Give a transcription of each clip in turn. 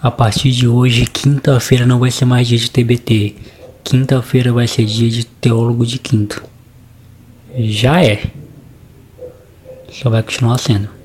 A partir de hoje, quinta-feira não vai ser mais dia de TBT. Quinta-feira vai ser dia de teólogo de quinto. Já é. Só vai continuar sendo.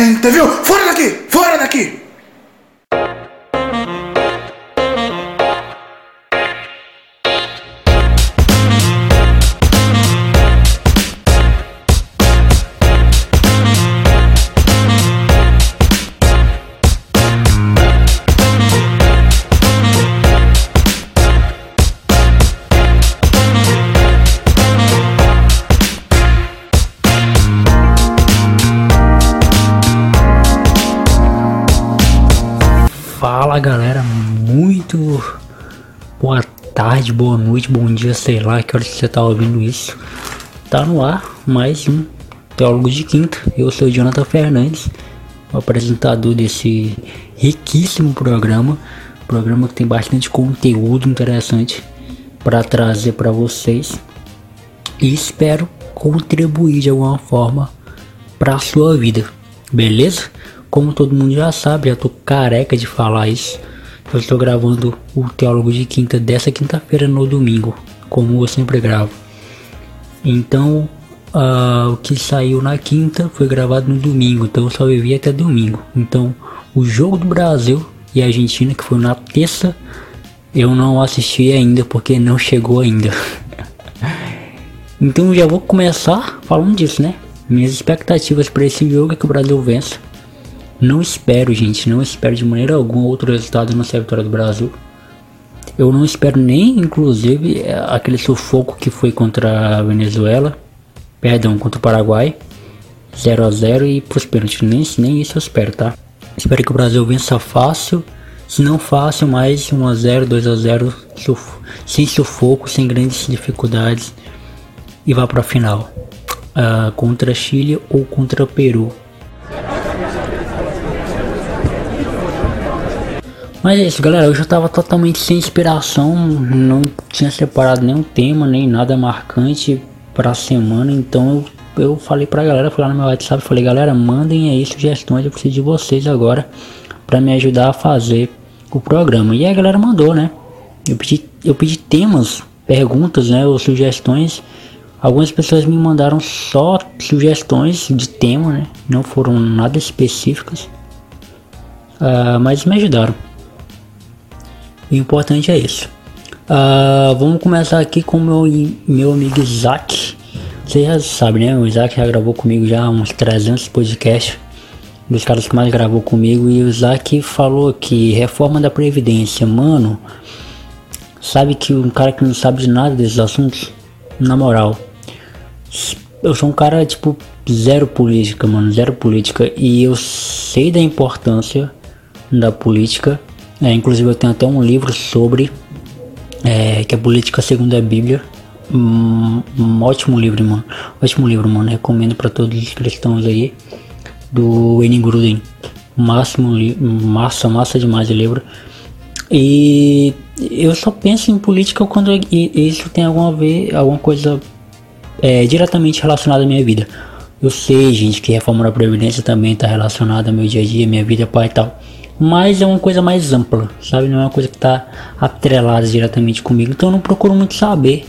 Francamente, viu? Fora daqui! Fora daqui! Fala galera, muito boa tarde, boa noite, bom dia, sei lá que hora você tá ouvindo isso. Tá no ar mais um Teólogo de Quinta. Eu sou o Jonathan Fernandes, apresentador desse riquíssimo programa. Programa que tem bastante conteúdo interessante para trazer para vocês. E espero contribuir de alguma forma para a sua vida, beleza? Como todo mundo já sabe, já tô careca de falar isso. Eu estou gravando o Teólogo de Quinta dessa quinta-feira no domingo, como eu sempre gravo. Então, ah, o que saiu na quinta foi gravado no domingo, então eu só vivi até domingo. Então, o jogo do Brasil e Argentina, que foi na terça, eu não assisti ainda porque não chegou ainda. então, já vou começar falando disso, né? Minhas expectativas para esse jogo é que o Brasil vença. Não espero, gente, não espero de maneira alguma outro resultado não vitória do Brasil. Eu não espero nem, inclusive, é, aquele sufoco que foi contra a Venezuela, perdão, contra o Paraguai, 0 a 0 e pros pênaltis. Nem, nem isso eu espero, tá? Espero que o Brasil vença fácil, se não fácil, mais 1 a 0 2 a 0 suf sem sufoco, sem grandes dificuldades e vá para a final. Uh, contra Chile ou contra Peru. Mas é isso, galera. Eu já tava totalmente sem inspiração, não tinha separado nenhum tema, nem nada marcante pra semana. Então eu, eu falei pra galera, fui lá no meu WhatsApp, falei, galera, mandem aí sugestões, eu preciso de vocês agora pra me ajudar a fazer o programa. E a galera mandou, né? Eu pedi, eu pedi temas, perguntas, né, ou sugestões. Algumas pessoas me mandaram só sugestões de tema, né? Não foram nada específicas. Uh, mas me ajudaram. O importante é isso. Uh, vamos começar aqui com meu meu amigo Isaac. Você já sabe, né? O Isaac já gravou comigo já uns 300 podcasts. Dos caras que mais gravou comigo. E o Isaac falou aqui: reforma da Previdência. Mano, sabe que um cara que não sabe de nada desses assuntos? Na moral, eu sou um cara tipo zero política, mano. Zero política. E eu sei da importância da política é, inclusive eu tenho até um livro sobre é, que é Política Segundo a Bíblia. Um, um, ótimo livro, mano. Ótimo livro, mano. Recomendo para todos os cristãos aí. Do N. Gruden. Máximo, massa, massa demais o livro. E eu só penso em política quando isso tem alguma, ver, alguma coisa é, diretamente relacionada à minha vida. Eu sei, gente, que reforma da Previdência também está relacionada ao meu dia a dia, minha vida, pai e tal mas é uma coisa mais ampla, sabe? Não é uma coisa que está atrelada diretamente comigo, então eu não procuro muito saber.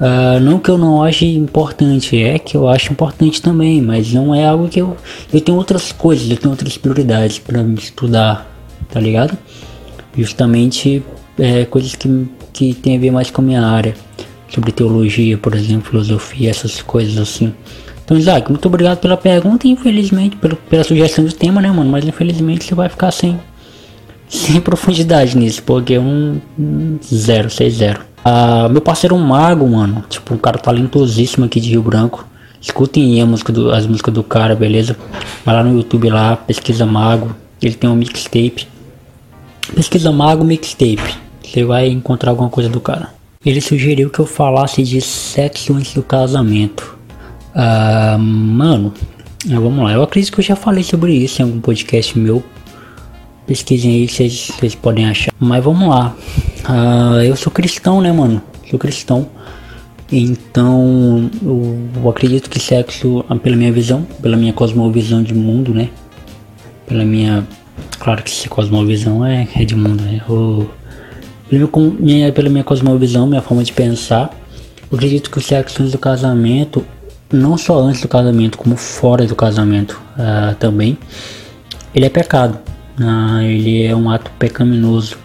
Uh, não que eu não ache importante, é que eu acho importante também, mas não é algo que eu. Eu tenho outras coisas, eu tenho outras prioridades para estudar, tá ligado? Justamente é, coisas que, que tem a ver mais com a minha área, sobre teologia, por exemplo, filosofia, essas coisas assim. Então, Isaac, muito obrigado pela pergunta e infelizmente pelo, pela sugestão de tema, né, mano? Mas infelizmente você vai ficar sem, sem profundidade nisso, porque é um, um zero, seis zero. Ah, meu parceiro é um mago, mano. Tipo, um cara talentosíssimo aqui de Rio Branco. Escutem música do, as músicas do cara, beleza? Vai lá no YouTube lá, pesquisa Mago. Ele tem um mixtape. Pesquisa Mago Mixtape. Você vai encontrar alguma coisa do cara. Ele sugeriu que eu falasse de sexo antes do casamento. Ah, mano, Ah, vamos lá, eu acredito que eu já falei sobre isso em algum podcast meu. Pesquisem aí vocês podem achar. Mas vamos lá. Uh, eu sou cristão, né, mano? Sou cristão. Então, eu, acredito que sexo, ah, pela minha visão, pela minha cosmovisão de mundo, né? Pela minha. Claro que se cosmovisão é, é de mundo, né? Eu, pela, minha, pela minha cosmovisão, minha forma de pensar, eu acredito que o sexo do casamento, não só antes do casamento, como fora do casamento uh, também, ele é pecado. Uh, ele é um ato pecaminoso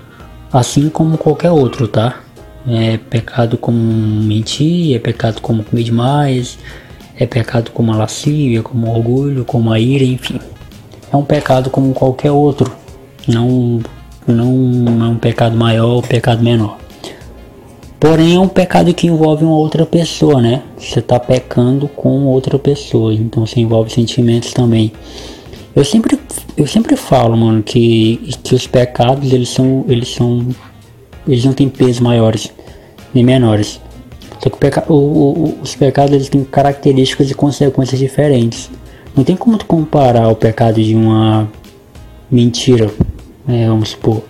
assim como qualquer outro, tá? É pecado como mentir, é pecado como comer demais, é pecado como a lascívia, como o orgulho, como a ira, enfim. É um pecado como qualquer outro, não, não é um pecado maior ou pecado menor. Porém, é um pecado que envolve uma outra pessoa, né? Você está pecando com outra pessoa, então você envolve sentimentos também. Eu sempre, eu sempre falo, mano, que, que os pecados eles são, eles são, eles não têm peso maiores nem menores. Só que peca, o, o, os pecados eles têm características e consequências diferentes. Não tem como comparar o pecado de uma mentira, é, vamos supor,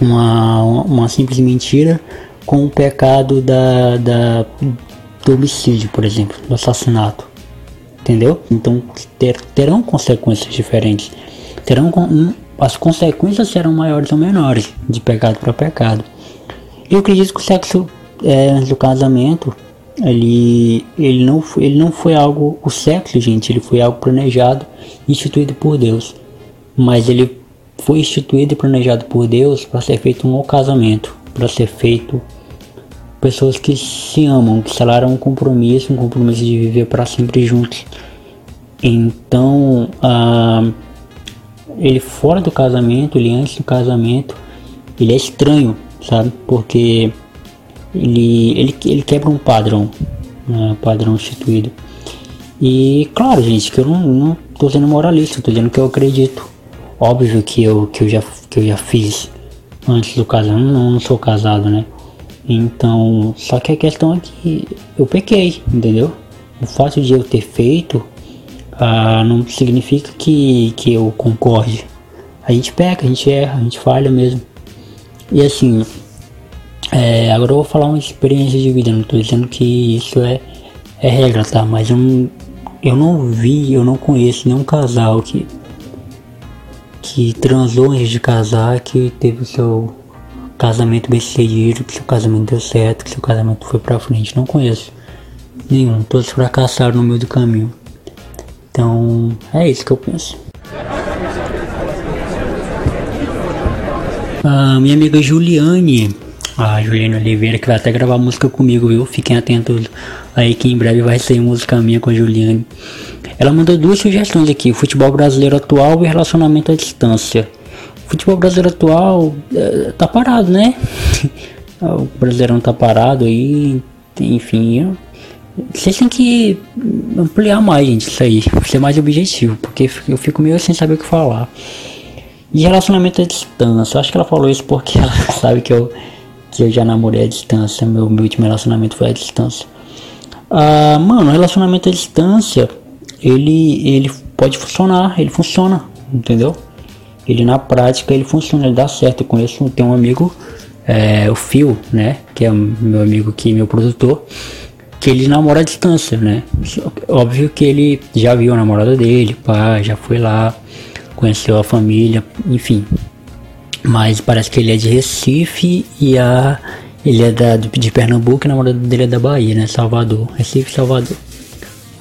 uma, uma simples mentira com o pecado da, da, do homicídio, por exemplo, do assassinato entendeu? Então ter, terão consequências diferentes. Terão um, as consequências serão maiores ou menores de pecado para pecado. Eu acredito que o sexo é, do casamento ele, ele, não, ele não foi algo. O sexo, gente, ele foi algo planejado, instituído por Deus. Mas ele foi instituído e planejado por Deus para ser feito um casamento, para ser feito pessoas que se amam, que selaram um compromisso, um compromisso de viver para sempre juntos. Então, ah, ele fora do casamento, ele antes do casamento, ele é estranho, sabe? Porque ele, ele, ele quebra um padrão, né? padrão instituído. E claro, gente, que eu não, não tô sendo moralista, tô dizendo que eu acredito. Óbvio que eu, que eu, já, que eu já fiz antes do casamento, não, não sou casado, né? Então, só que a questão é que eu pequei, entendeu? O fato de eu ter feito ah, não significa que, que eu concorde. A gente peca, a gente erra, a gente falha mesmo. E assim, é, agora eu vou falar uma experiência de vida, não estou dizendo que isso é, é regra, tá? Mas eu não, eu não vi, eu não conheço nenhum casal que, que transou antes de casar, que teve o seu casamento bem sucedido, que seu casamento deu certo, que seu casamento foi pra frente. Não conheço nenhum. Todos fracassaram no meio do caminho. Então é isso que eu penso. A minha amiga Juliane, a Juliane Oliveira, que vai até gravar música comigo, viu? Fiquem atentos aí que em breve vai sair música minha com a Juliane. Ela mandou duas sugestões aqui: futebol brasileiro atual e relacionamento à distância futebol brasileiro atual é, tá parado, né? o Brasileirão tá parado aí, enfim. Vocês têm que ampliar mais, gente, isso aí, ser mais objetivo, porque eu fico meio sem saber o que falar. E relacionamento à distância, eu acho que ela falou isso porque ela sabe que eu, que eu já namorei à distância, meu, meu último relacionamento foi à distância. Ah, mano, relacionamento à distância, ele, ele pode funcionar, ele funciona, entendeu? ele na prática ele funciona, ele dá certo. Eu conheço, tem um amigo, é, o Phil, né, que é meu amigo aqui, meu produtor, que ele namora à distância, né? Óbvio que ele já viu a namorada dele, pá, já foi lá, conheceu a família, enfim. Mas parece que ele é de Recife e a ele é da, de Pernambuco e a namorada dele é da Bahia, né? Salvador, Recife, Salvador.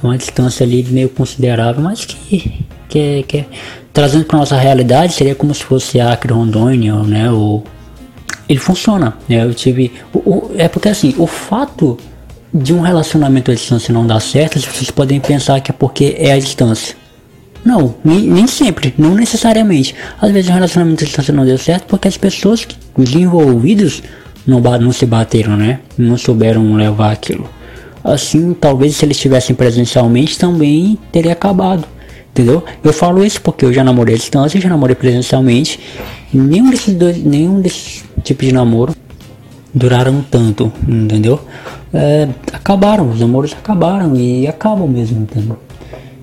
Uma distância ali meio considerável, mas que que que trazendo para nossa realidade, seria como se fosse Acre, Rondônia, né? O, ele funciona, né? Eu tive, o, o, é porque assim, o fato de um relacionamento à distância não dar certo, vocês podem pensar que é porque é a distância. Não, nem, nem sempre, não necessariamente. Às vezes um relacionamento à distância não deu certo porque as pessoas, os envolvidos, não, não se bateram, né? Não souberam levar aquilo. Assim, talvez se eles estivessem presencialmente também teria acabado. Entendeu? Eu falo isso porque eu já namorei à distância, já namorei presencialmente. Nenhum desses dois, nenhum desses tipos de namoro duraram tanto, entendeu? É, acabaram, os namoros acabaram e acabam mesmo, entendeu?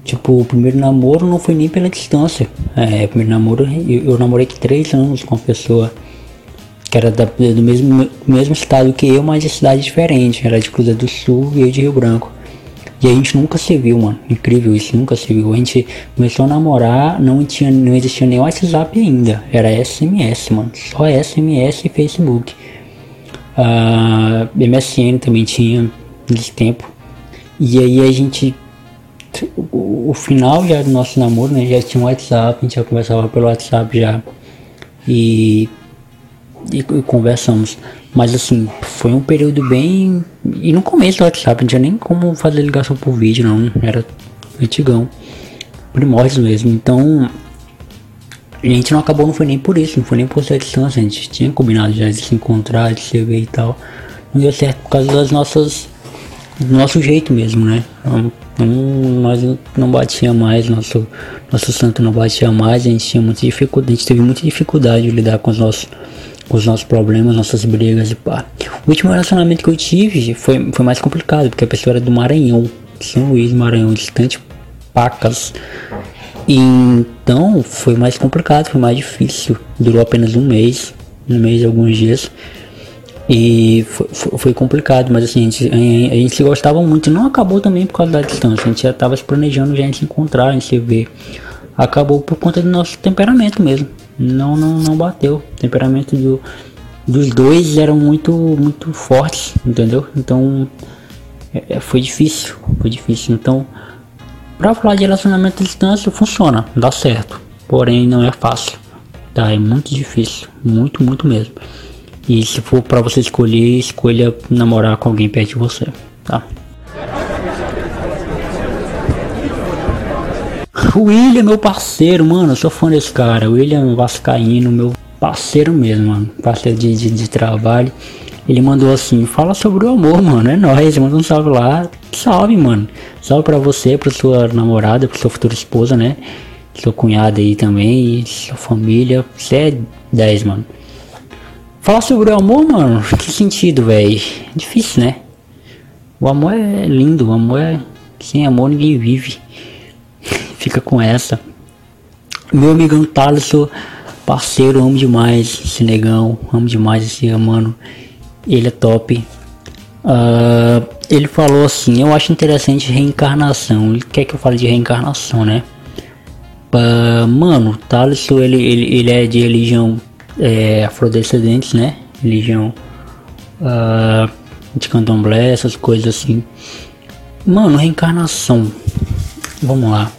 Tipo, o primeiro namoro não foi nem pela distância. É, o primeiro namoro, eu, eu namorei três anos com uma pessoa que era da, do mesmo, mesmo estado que eu, mas de cidade diferente. Era de Cruzeiro do Sul e eu de Rio Branco. E a gente nunca se viu, mano. Incrível isso, nunca se viu. A gente começou a namorar, não, tinha, não existia nem WhatsApp ainda. Era SMS, mano. Só SMS e Facebook. Uh, ah, MSN também tinha nesse tempo. E aí a gente. O, o final já do nosso namoro, né? Já tinha um WhatsApp, a gente já conversava pelo WhatsApp já. E e, e, conversamos. Mas assim, foi um período bem. E no começo do WhatsApp não tinha nem como fazer ligação por vídeo, não. Era antigão. Primórdios mesmo. Então. A gente não acabou, não foi nem por isso, não foi nem por essa distância. A gente tinha combinado já de se encontrar, de se ver e tal. Não deu certo por causa das nossas. do nosso jeito mesmo, né? Então, nós não batia mais, nosso, nosso santo não batia mais, a gente tinha muita dificuldade, a gente teve muita dificuldade de lidar com os nossos os nossos problemas, nossas brigas e pá. O último relacionamento que eu tive foi, foi mais complicado, porque a pessoa era do Maranhão, São Luís, Maranhão, distante pacas. E então foi mais complicado, foi mais difícil. Durou apenas um mês, um mês, alguns dias. E foi, foi, complicado, mas assim, a gente, a, gente se gostava muito. Não acabou também por causa da distância, a gente já estava se planejando já em se encontrar, em se ver. Acabou por conta do nosso temperamento mesmo não, não, não bateu. O temperamento do, dos dois eram muito, muito fortes, entendeu? Então é, é, foi difícil, foi difícil. Então, pra falar de relacionamento à distância, funciona, dá certo. Porém, não é fácil, tá? É muito difícil, muito, muito mesmo. E se for para você escolher, escolha namorar com alguém perto de você, tá? O William, meu parceiro, mano, eu sou fã desse cara. O William Vascaíno, meu parceiro mesmo, mano. Parceiro de, de, de trabalho. Ele mandou assim, fala sobre o amor, mano. É nóis, manda um salve lá. Salve, mano. Salve pra você, pra sua namorada, pra sua futura esposa, né? Sua cunhada aí também, sua família. Você é 10, mano. Fala sobre o amor, mano. Que sentido, velho? Difícil, né? O amor é lindo, o amor é. Sem amor ninguém vive fica com essa. Meu amigão Thaleson, parceiro, amo demais esse negão, amo demais esse mano. Ele é top. Uh, ele falou assim: Eu acho interessante reencarnação. Ele quer que eu fale de reencarnação, né? Uh, mano, Thaleson ele, ele, ele é de religião é, afrodescendentes, né? Religião uh, de candomblé, essas coisas assim. Mano, reencarnação. Vamos lá.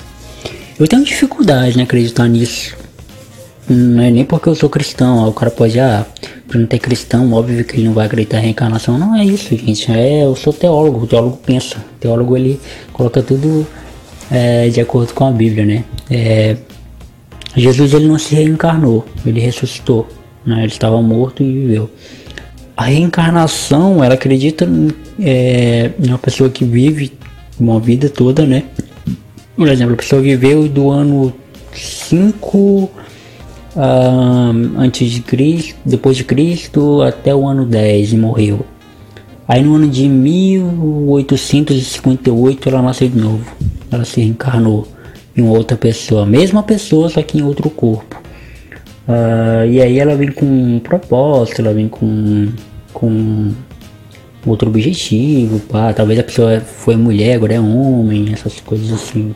Eu tenho dificuldade em acreditar nisso. Não é nem porque eu sou cristão, o cara pode, ah, por não ter cristão, óbvio que ele não vai acreditar em reencarnação. Não é isso, gente. É, eu sou teólogo, o teólogo pensa. O teólogo ele coloca tudo é, de acordo com a Bíblia, né? É, Jesus ele não se reencarnou, ele ressuscitou. Né? Ele estava morto e viveu. A reencarnação, ela acredita é, uma pessoa que vive uma vida toda, né? Por exemplo, a pessoa viveu do ano 5 uh, antes de Cristo, depois de Cristo até o ano 10 e morreu. Aí no ano de 1858 ela nasceu de novo. Ela se reencarnou em outra pessoa, mesma pessoa, só que em outro corpo. Uh, e aí ela vem com um propósito, ela vem com, com outro objetivo, pá. Talvez a pessoa foi mulher, agora é homem, essas coisas assim.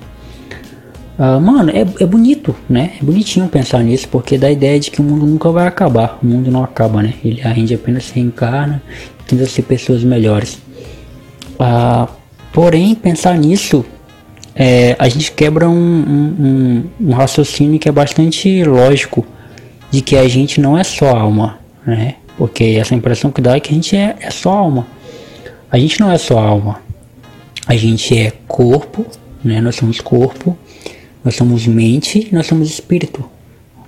Uh, mano, é, é bonito, né? É bonitinho pensar nisso, porque dá a ideia de que o mundo nunca vai acabar. O mundo não acaba, né? Ele, a gente apenas se reencarna e tenta ser pessoas melhores. Uh, porém, pensar nisso, é, a gente quebra um, um, um, raciocínio que é bastante lógico de que a gente não é só alma, né? Porque essa impressão que dá é que a gente é, é só alma. A gente não é só alma. A gente é corpo, né? Nós somos corpo nós somos mente, nós somos espírito,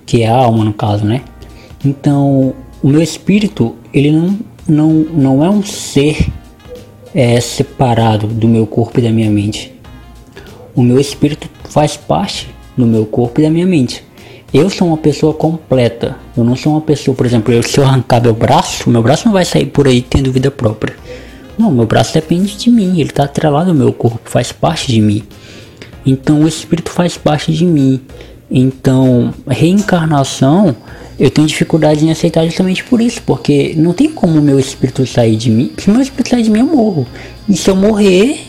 que é a alma no caso, né? Então, o meu espírito, ele não, não, não é um ser é, separado do meu corpo e da minha mente. O meu espírito faz parte do meu corpo e da minha mente. Eu sou uma pessoa completa. Eu não sou uma pessoa, por exemplo, eu, se eu arrancar meu braço, meu braço não vai sair por aí tendo vida própria. Não, meu braço depende de mim, ele está atrelado ao meu corpo, faz parte de mim. Então o espírito faz parte de mim. Então, reencarnação, eu tenho dificuldade em aceitar justamente por isso, porque não tem como o meu espírito sair de mim. Se meu espírito sair de mim, eu morro. E se eu morrer,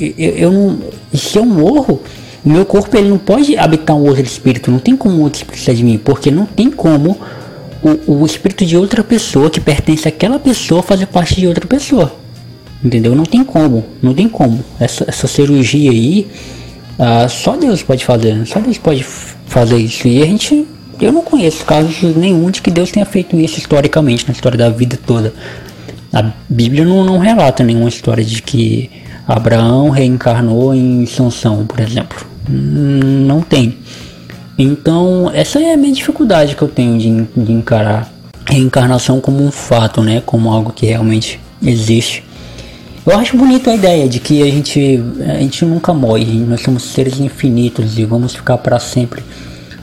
eu, eu não. Se eu morro, meu corpo ele não pode habitar um outro espírito. Não tem como outro espírito sair de mim, porque não tem como o, o espírito de outra pessoa que pertence àquela pessoa fazer parte de outra pessoa. Entendeu? Não tem como, não tem como. Essa, essa cirurgia aí, ah, só Deus pode fazer, só Deus pode fazer isso. E a gente, eu não conheço casos nenhum de que Deus tenha feito isso historicamente, na história da vida toda. A Bíblia não, não relata nenhuma história de que Abraão reencarnou em Sansão, por exemplo. Não tem. Então, essa é a minha dificuldade que eu tenho de, de encarar reencarnação como um fato, né? Como algo que realmente existe. Eu acho bonito a ideia de que a gente, a gente nunca morre, nós somos seres infinitos e vamos ficar para sempre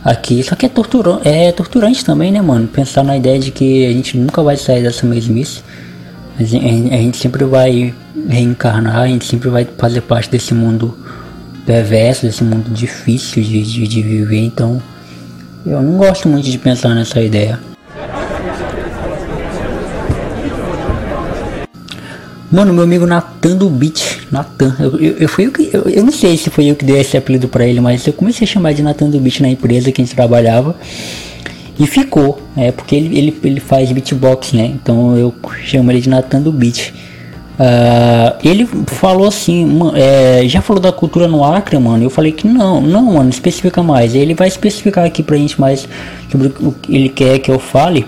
aqui. Só que é, tortura, é torturante também, né, mano? Pensar na ideia de que a gente nunca vai sair dessa mesmice. A gente sempre vai reencarnar, a gente sempre vai fazer parte desse mundo perverso, desse mundo difícil de, de, de viver. Então, eu não gosto muito de pensar nessa ideia. Mano, meu amigo Natan do Beat, Natan, eu, eu, eu, eu, eu, eu não sei se foi eu que dei esse apelido pra ele, mas eu comecei a chamar de Natan do Beat na empresa que a gente trabalhava e ficou, é porque ele, ele, ele faz beatbox, né? Então eu chamo ele de Natan do Beat. Uh, ele falou assim, é, já falou da cultura no Acre, mano. Eu falei que não, não, mano, especifica mais. Ele vai especificar aqui pra gente mais sobre o que ele quer que eu fale.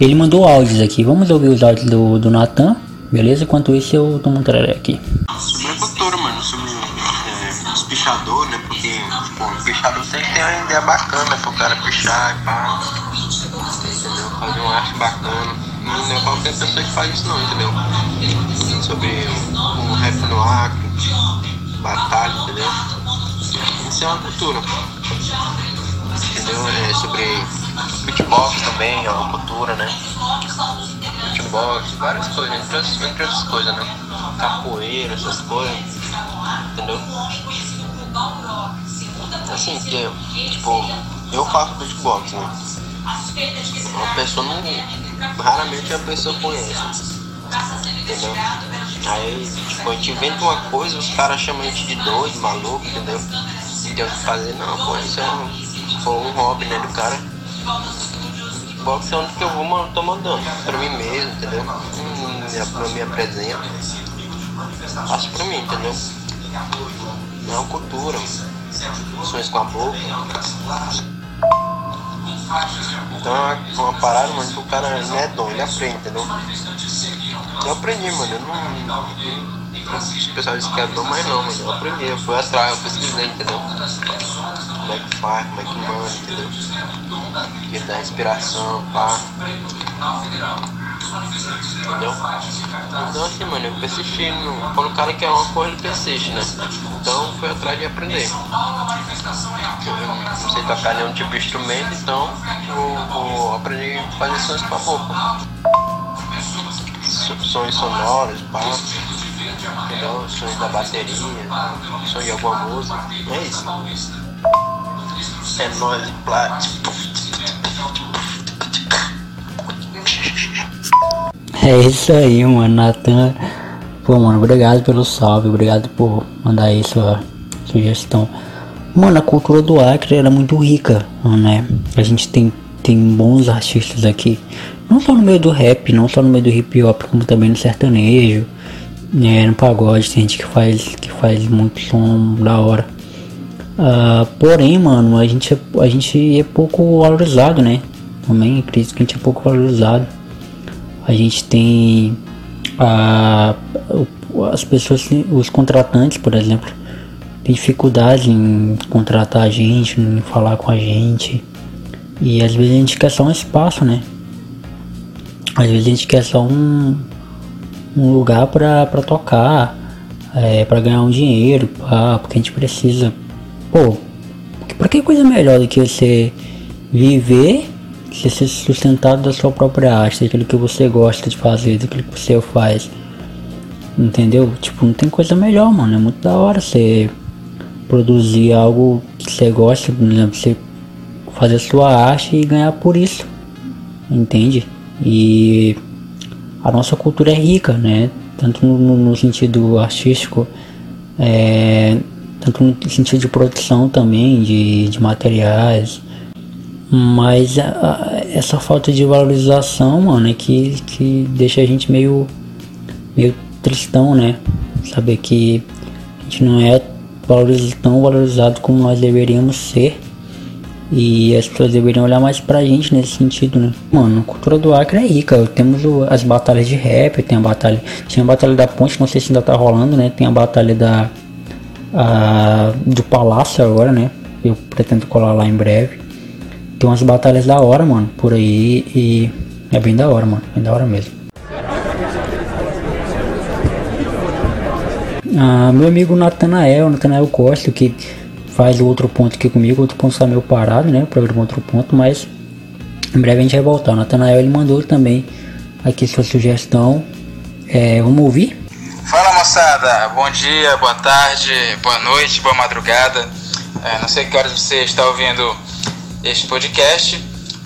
Ele mandou áudios aqui, vamos ouvir os áudios do, do Natan. Beleza? Enquanto isso eu tomo um traré aqui. Sobre a cultura, mano, sobre é, os pichadores, né? Porque, tipo, o pichador sempre tem uma ideia bacana pro cara pichar e pá. Entendeu? Fazer uma arte bacana. Não é qualquer pessoa que faz isso não, entendeu? Sobre o, o rap no Acre, batalha, entendeu? Isso é uma cultura. Entendeu? É sobre beatbox também, é uma cultura, né? Beatbox, várias coisas, entre, as, entre outras coisas, né? Capoeira, essas coisas, entendeu? Assim, que, tipo, eu faço beatbox, né? Uma pessoa não. Raramente a pessoa conhece. Entendeu? Aí, tipo, a gente inventa uma coisa, os caras chamam a gente de doido, maluco, entendeu? Não tem o que fazer, não, pô, isso é um, foi um hobby, né, do cara boxe é onde que eu vou, mano, tô mandando. Pra mim mesmo, entendeu? Hum, eu me apresento. Faço pra mim, entendeu? Não é uma cultura. Sonhos com a boca. Então é uma parada, mano, que o cara não é dom, ele aprende, entendeu? Eu aprendi, mano, eu não os pessoal disse que é dom, mas não, mano. Eu aprendi, eu fui atrás, eu pesquisei, entendeu? Como é que faz, como é que manda, entendeu? Que dá inspiração, pá. Entendeu? Então assim, mano, eu persisti. No... Quando o cara quer uma coisa, ele persiste, né? Então fui atrás de aprender. Eu não sei tocar nenhum tipo de instrumento, então vou, vou aprender a fazer sons com a boca. Sons sonoros, pá entendeu? Sonho da bateria, sonho de alguma música. É isso. É nóis e. É isso aí, mano. Natan. Pô, mano, obrigado pelo salve, obrigado por mandar aí sua sugestão. Mano, a cultura do Acre era muito rica, né? A gente tem, tem bons artistas aqui. Não só no meio do rap, não só no meio do hip hop, como também no sertanejo é, no pagode, tem gente que faz, que faz muito som da hora. Uh, porém, mano, a gente, é, a gente é pouco valorizado, né? Também acredito que a gente é pouco valorizado. A gente tem as pessoas, os contratantes, por exemplo, tem dificuldade em contratar a gente, em falar com a gente. E às vezes a gente quer só um espaço, né? Às vezes a gente quer só um, um lugar para tocar, é, para ganhar um dinheiro, pá, porque a gente precisa. Pô, pra que coisa melhor do que você viver, você ser sustentado da sua própria arte, daquilo que você gosta de fazer, daquilo que você faz. Entendeu? Tipo, não tem coisa melhor, mano. É muito da hora você produzir algo que você gosta, por exemplo, você fazer sua arte e ganhar por isso, entende? E a nossa cultura é rica, né? Tanto no, no sentido artístico, é, tanto no sentido de produção também, de, de materiais. Mas a, a, essa falta de valorização, mano, é que, que deixa a gente meio, meio tristão, né? Saber que a gente não é tão valorizado como nós deveríamos ser. E as pessoas deveriam olhar mais pra gente nesse sentido, né? Mano, a cultura do Acre é rica. Temos o, as batalhas de rap, tem a batalha. Tinha a batalha da ponte, não sei se ainda tá rolando, né? Tem a batalha da. A, do palácio agora, né? Eu pretendo colar lá em breve. Tem umas batalhas da hora, mano, por aí e é bem da hora, mano. Bem da hora mesmo. Ah, meu amigo Natanael, Natanael Costa, que faz o outro ponto aqui comigo, outro ponto está meio parado, né? O programa outro ponto, mas em breve a gente vai voltar. O Natanael ele mandou também aqui sua sugestão. É, vamos ouvir? Fala moçada, bom dia, boa tarde, boa noite, boa madrugada. É, não sei que horas você está ouvindo este podcast.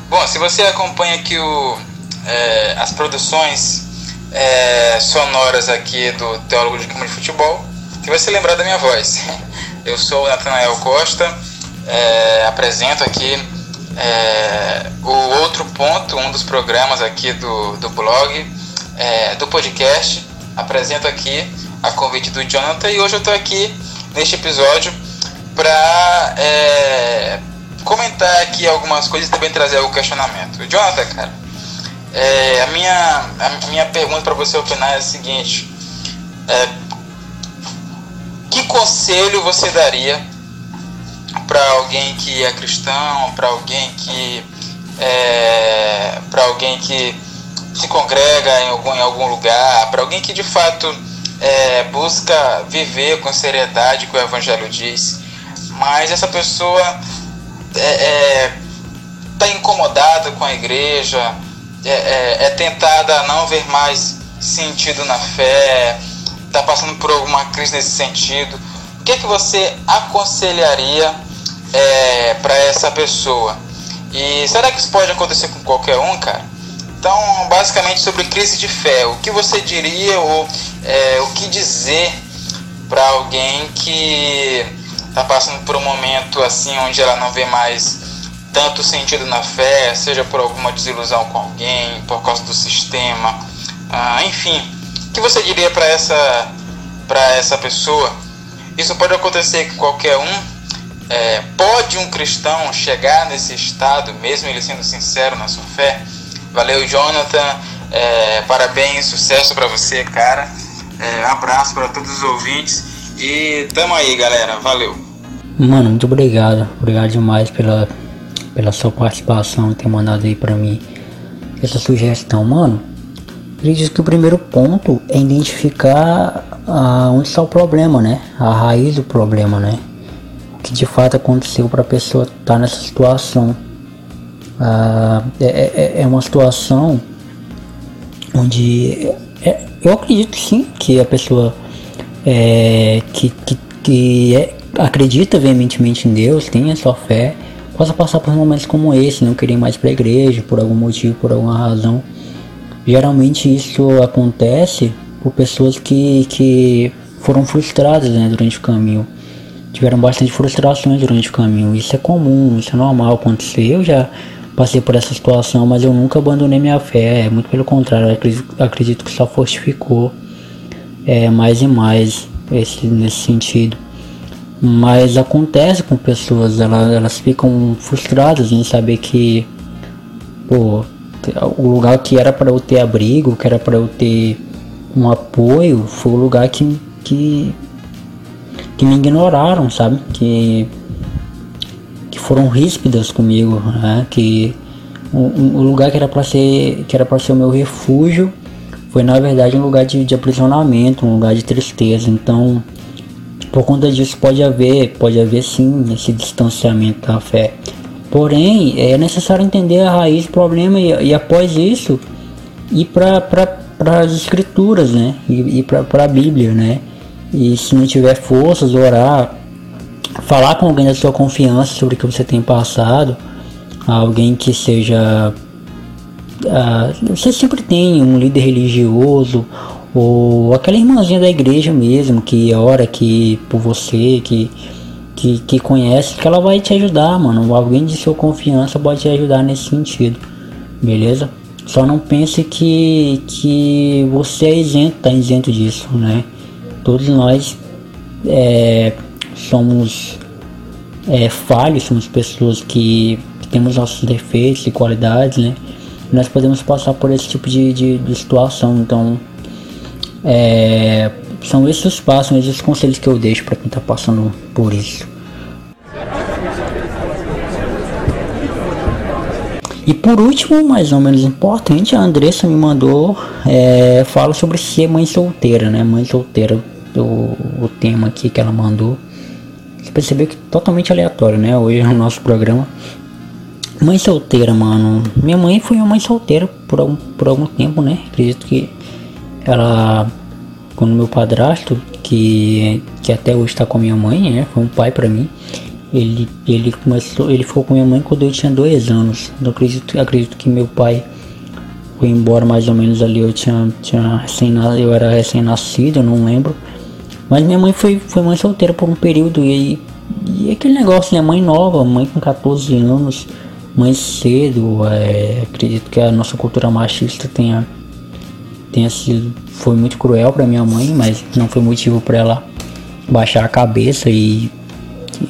Bom, se você acompanha aqui o, é, as produções é, sonoras aqui do Teólogo de Campo de Futebol, você vai se lembrar da minha voz. Eu sou o Natanael Costa, é, apresento aqui é, o outro ponto, um dos programas aqui do, do blog, é, do podcast. Apresento aqui a convite do Jonathan e hoje eu estou aqui neste episódio para é, comentar aqui algumas coisas e também trazer algum questionamento. Jonathan, cara, a, minha, a minha pergunta para você opinar é a seguinte: é, que conselho você daria para alguém que é cristão, para alguém que é, para alguém que se congrega em algum, em algum lugar, para alguém que de fato é, busca viver com seriedade que o Evangelho diz, mas essa pessoa está é, é tá incomodada com a igreja, é, é, é tentada a não ver mais sentido na fé, está passando por alguma crise nesse sentido, o que, é que você aconselharia é, para essa pessoa? E será que isso pode acontecer com qualquer um, cara? Então, basicamente sobre crise de fé, o que você diria ou é, o que dizer para alguém que está passando por um momento assim onde ela não vê mais tanto sentido na fé, seja por alguma desilusão com alguém, por causa do sistema, ah, enfim, que você diria para essa, essa pessoa? Isso pode acontecer com qualquer um. É, pode um cristão chegar nesse estado, mesmo ele sendo sincero na sua fé? Valeu, Jonathan. É, parabéns, sucesso para você, cara. É, abraço para todos os ouvintes. E tamo aí, galera. Valeu. Mano, muito obrigado. Obrigado demais pela, pela sua participação e ter mandado aí para mim essa sugestão, mano. Acredito que o primeiro ponto é identificar ah, onde está o problema, né? A raiz do problema, né? O que de fato aconteceu para a pessoa estar tá nessa situação. Ah, é, é, é, uma situação onde é, eu acredito sim que a pessoa é, que, que, que é, acredita veementemente em Deus, tem a sua fé, possa passar por momentos como esse, não querer mais para a igreja por algum motivo, por alguma razão Geralmente isso acontece por pessoas que, que foram frustradas né, durante o caminho. Tiveram bastante frustrações durante o caminho. Isso é comum, isso é normal acontecer. Eu já passei por essa situação, mas eu nunca abandonei minha fé. É, muito pelo contrário, acredito, acredito que só fortificou é, mais e mais esse, nesse sentido. Mas acontece com pessoas, elas, elas ficam frustradas em saber que, pô, o lugar que era para eu ter abrigo, que era para eu ter um apoio, foi o lugar que, que, que me ignoraram, sabe? Que, que foram ríspidas comigo, né? Que o, o lugar que era para ser que era para ser o meu refúgio foi na verdade um lugar de, de aprisionamento, um lugar de tristeza. Então, por conta disso pode haver, pode haver sim esse distanciamento da fé. Porém, é necessário entender a raiz do problema e, e após isso ir para as escrituras, né? E para a Bíblia, né? E se não tiver forças, orar falar com alguém da sua confiança sobre o que você tem passado, alguém que seja. Uh, você sempre tem um líder religioso ou aquela irmãzinha da igreja mesmo que ora aqui por você, que, que, que conhece, que ela vai te ajudar, mano. Alguém de sua confiança pode te ajudar nesse sentido, beleza? Só não pense que, que você é isento, tá isento disso, né? Todos nós é, somos é, falhos, somos pessoas que, temos nossos defeitos e qualidades, né? Nós podemos passar por esse tipo de, de, de situação, então é, são esses os passos, esses os conselhos que eu deixo para quem está passando por isso. E por último, mais ou menos importante, a Andressa me mandou é, fala sobre ser mãe solteira, né? Mãe solteira, o, o tema aqui que ela mandou. Você percebeu que totalmente aleatório, né? Hoje no nosso programa. Mãe solteira, mano. Minha mãe foi uma mãe solteira por algum, por algum tempo, né? Acredito que ela, quando meu padrasto, que, que até hoje está com minha mãe, né? Foi um pai para mim ele, ele começou, ele ficou com minha mãe quando eu tinha dois anos. Eu acredito, acredito que meu pai foi embora mais ou menos ali. Eu tinha, tinha recém, eu era recém-nascido, não lembro. Mas minha mãe foi, foi mãe solteira por um período e, e aquele negócio, né? Mãe nova, mãe com 14 anos, mãe cedo. É, acredito que a nossa cultura machista tenha, tenha sido, foi muito cruel para minha mãe, mas não foi motivo para ela baixar a cabeça e,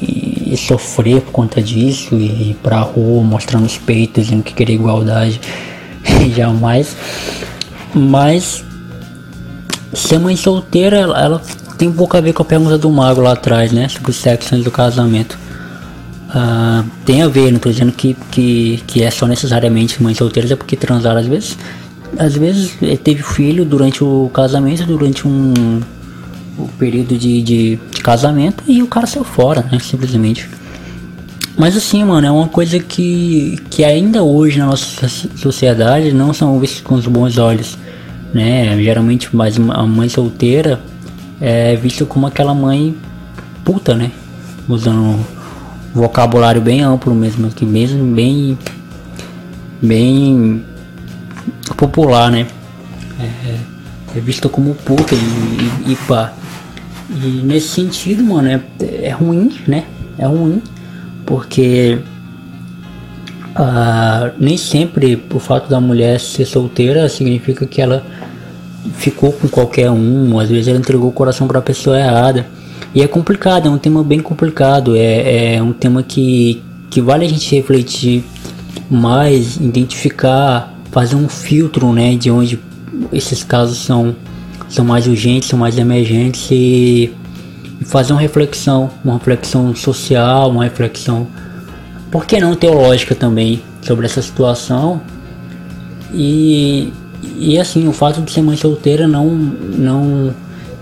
e e sofrer por conta disso e ir pra rua mostrando os peitos, dizendo que queria igualdade, jamais. Mas ser mãe solteira, ela, ela, tem um pouco a ver com a pergunta do mago lá atrás, né? Sobre o sexo antes do casamento. Uh, tem a ver, não tô dizendo que, que, que é só necessariamente mãe solteira, é porque transaram às vezes. Às vezes eh, teve filho durante o casamento, durante um, o período de, de, de, casamento e o cara saiu fora, né? Simplesmente. Mas assim, mano, é uma coisa que, que ainda hoje na nossa sociedade não são vistos com os bons olhos, né? Geralmente mais a mãe solteira é vista como aquela mãe puta, né? Usando um vocabulário bem amplo mesmo, que mesmo bem bem popular, né? É, é vista como puta e, e, e pá. E nesse sentido, mano, é, é ruim, né? É ruim, porque uh, nem sempre o fato da mulher ser solteira significa que ela ficou com qualquer um, às vezes ela entregou o coração para a pessoa errada. E é complicado, é um tema bem complicado, é, é um tema que, que vale a gente refletir mais, identificar, fazer um filtro né, de onde esses casos são são mais urgentes, são mais emergentes e, fazer uma reflexão, uma reflexão social, uma reflexão, por que não teológica também sobre essa situação e, e assim, o fato de ser mãe solteira não, não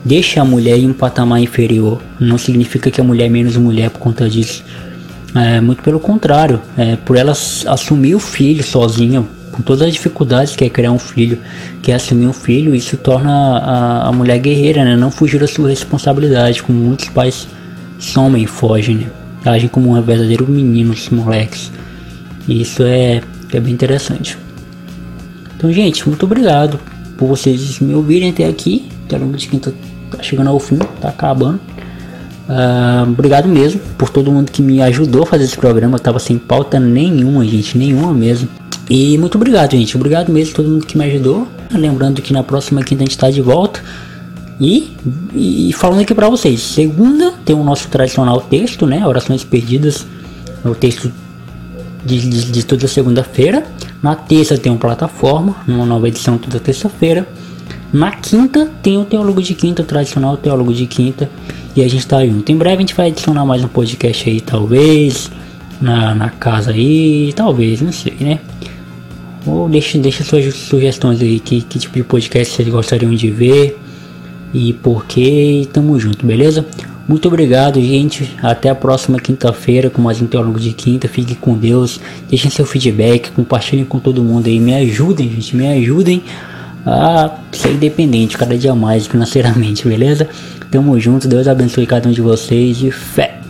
deixa a mulher em um patamar inferior, não significa que a mulher é menos mulher por conta disso. É, muito pelo contrário, é, por ela assumir o filho sozinha, com todas as dificuldades que é criar um filho, que é assumir um filho, isso torna a, a mulher guerreira, né? Não fugir da sua responsabilidade, como muitos pais somem e fogem, né? Agem como um verdadeiro menino, os moleques. E isso é, é bem interessante. Então, gente, muito obrigado por vocês me ouvirem até aqui. Quero de quinta tá chegando ao fim, tá acabando. Uh, obrigado mesmo por todo mundo que me ajudou a fazer esse programa. Eu tava sem pauta nenhuma, gente, nenhuma mesmo. E muito obrigado, gente. Obrigado mesmo a todo mundo que me ajudou. Lembrando que na próxima quinta a gente está de volta. E, e falando aqui para vocês, segunda tem o nosso tradicional texto, né? Orações perdidas. É o texto de, de, de toda segunda-feira. Na terça tem uma plataforma, uma nova edição toda terça-feira. Na quinta tem o Teólogo de Quinta, o tradicional Teólogo de Quinta. E a gente tá junto. Em breve a gente vai adicionar mais um podcast aí, talvez. Na, na casa aí, talvez, não sei, né? Ou deixe, deixe suas sugestões aí, que, que tipo de podcast vocês gostariam de ver e por que. Tamo junto, beleza? Muito obrigado, gente. Até a próxima quinta-feira com mais um Teólogo de Quinta. Fique com Deus. Deixem seu feedback, compartilhem com todo mundo aí. Me ajudem, gente. Me ajudem a ser independente cada dia mais financeiramente, beleza? Tamo junto. Deus abençoe cada um de vocês e fé.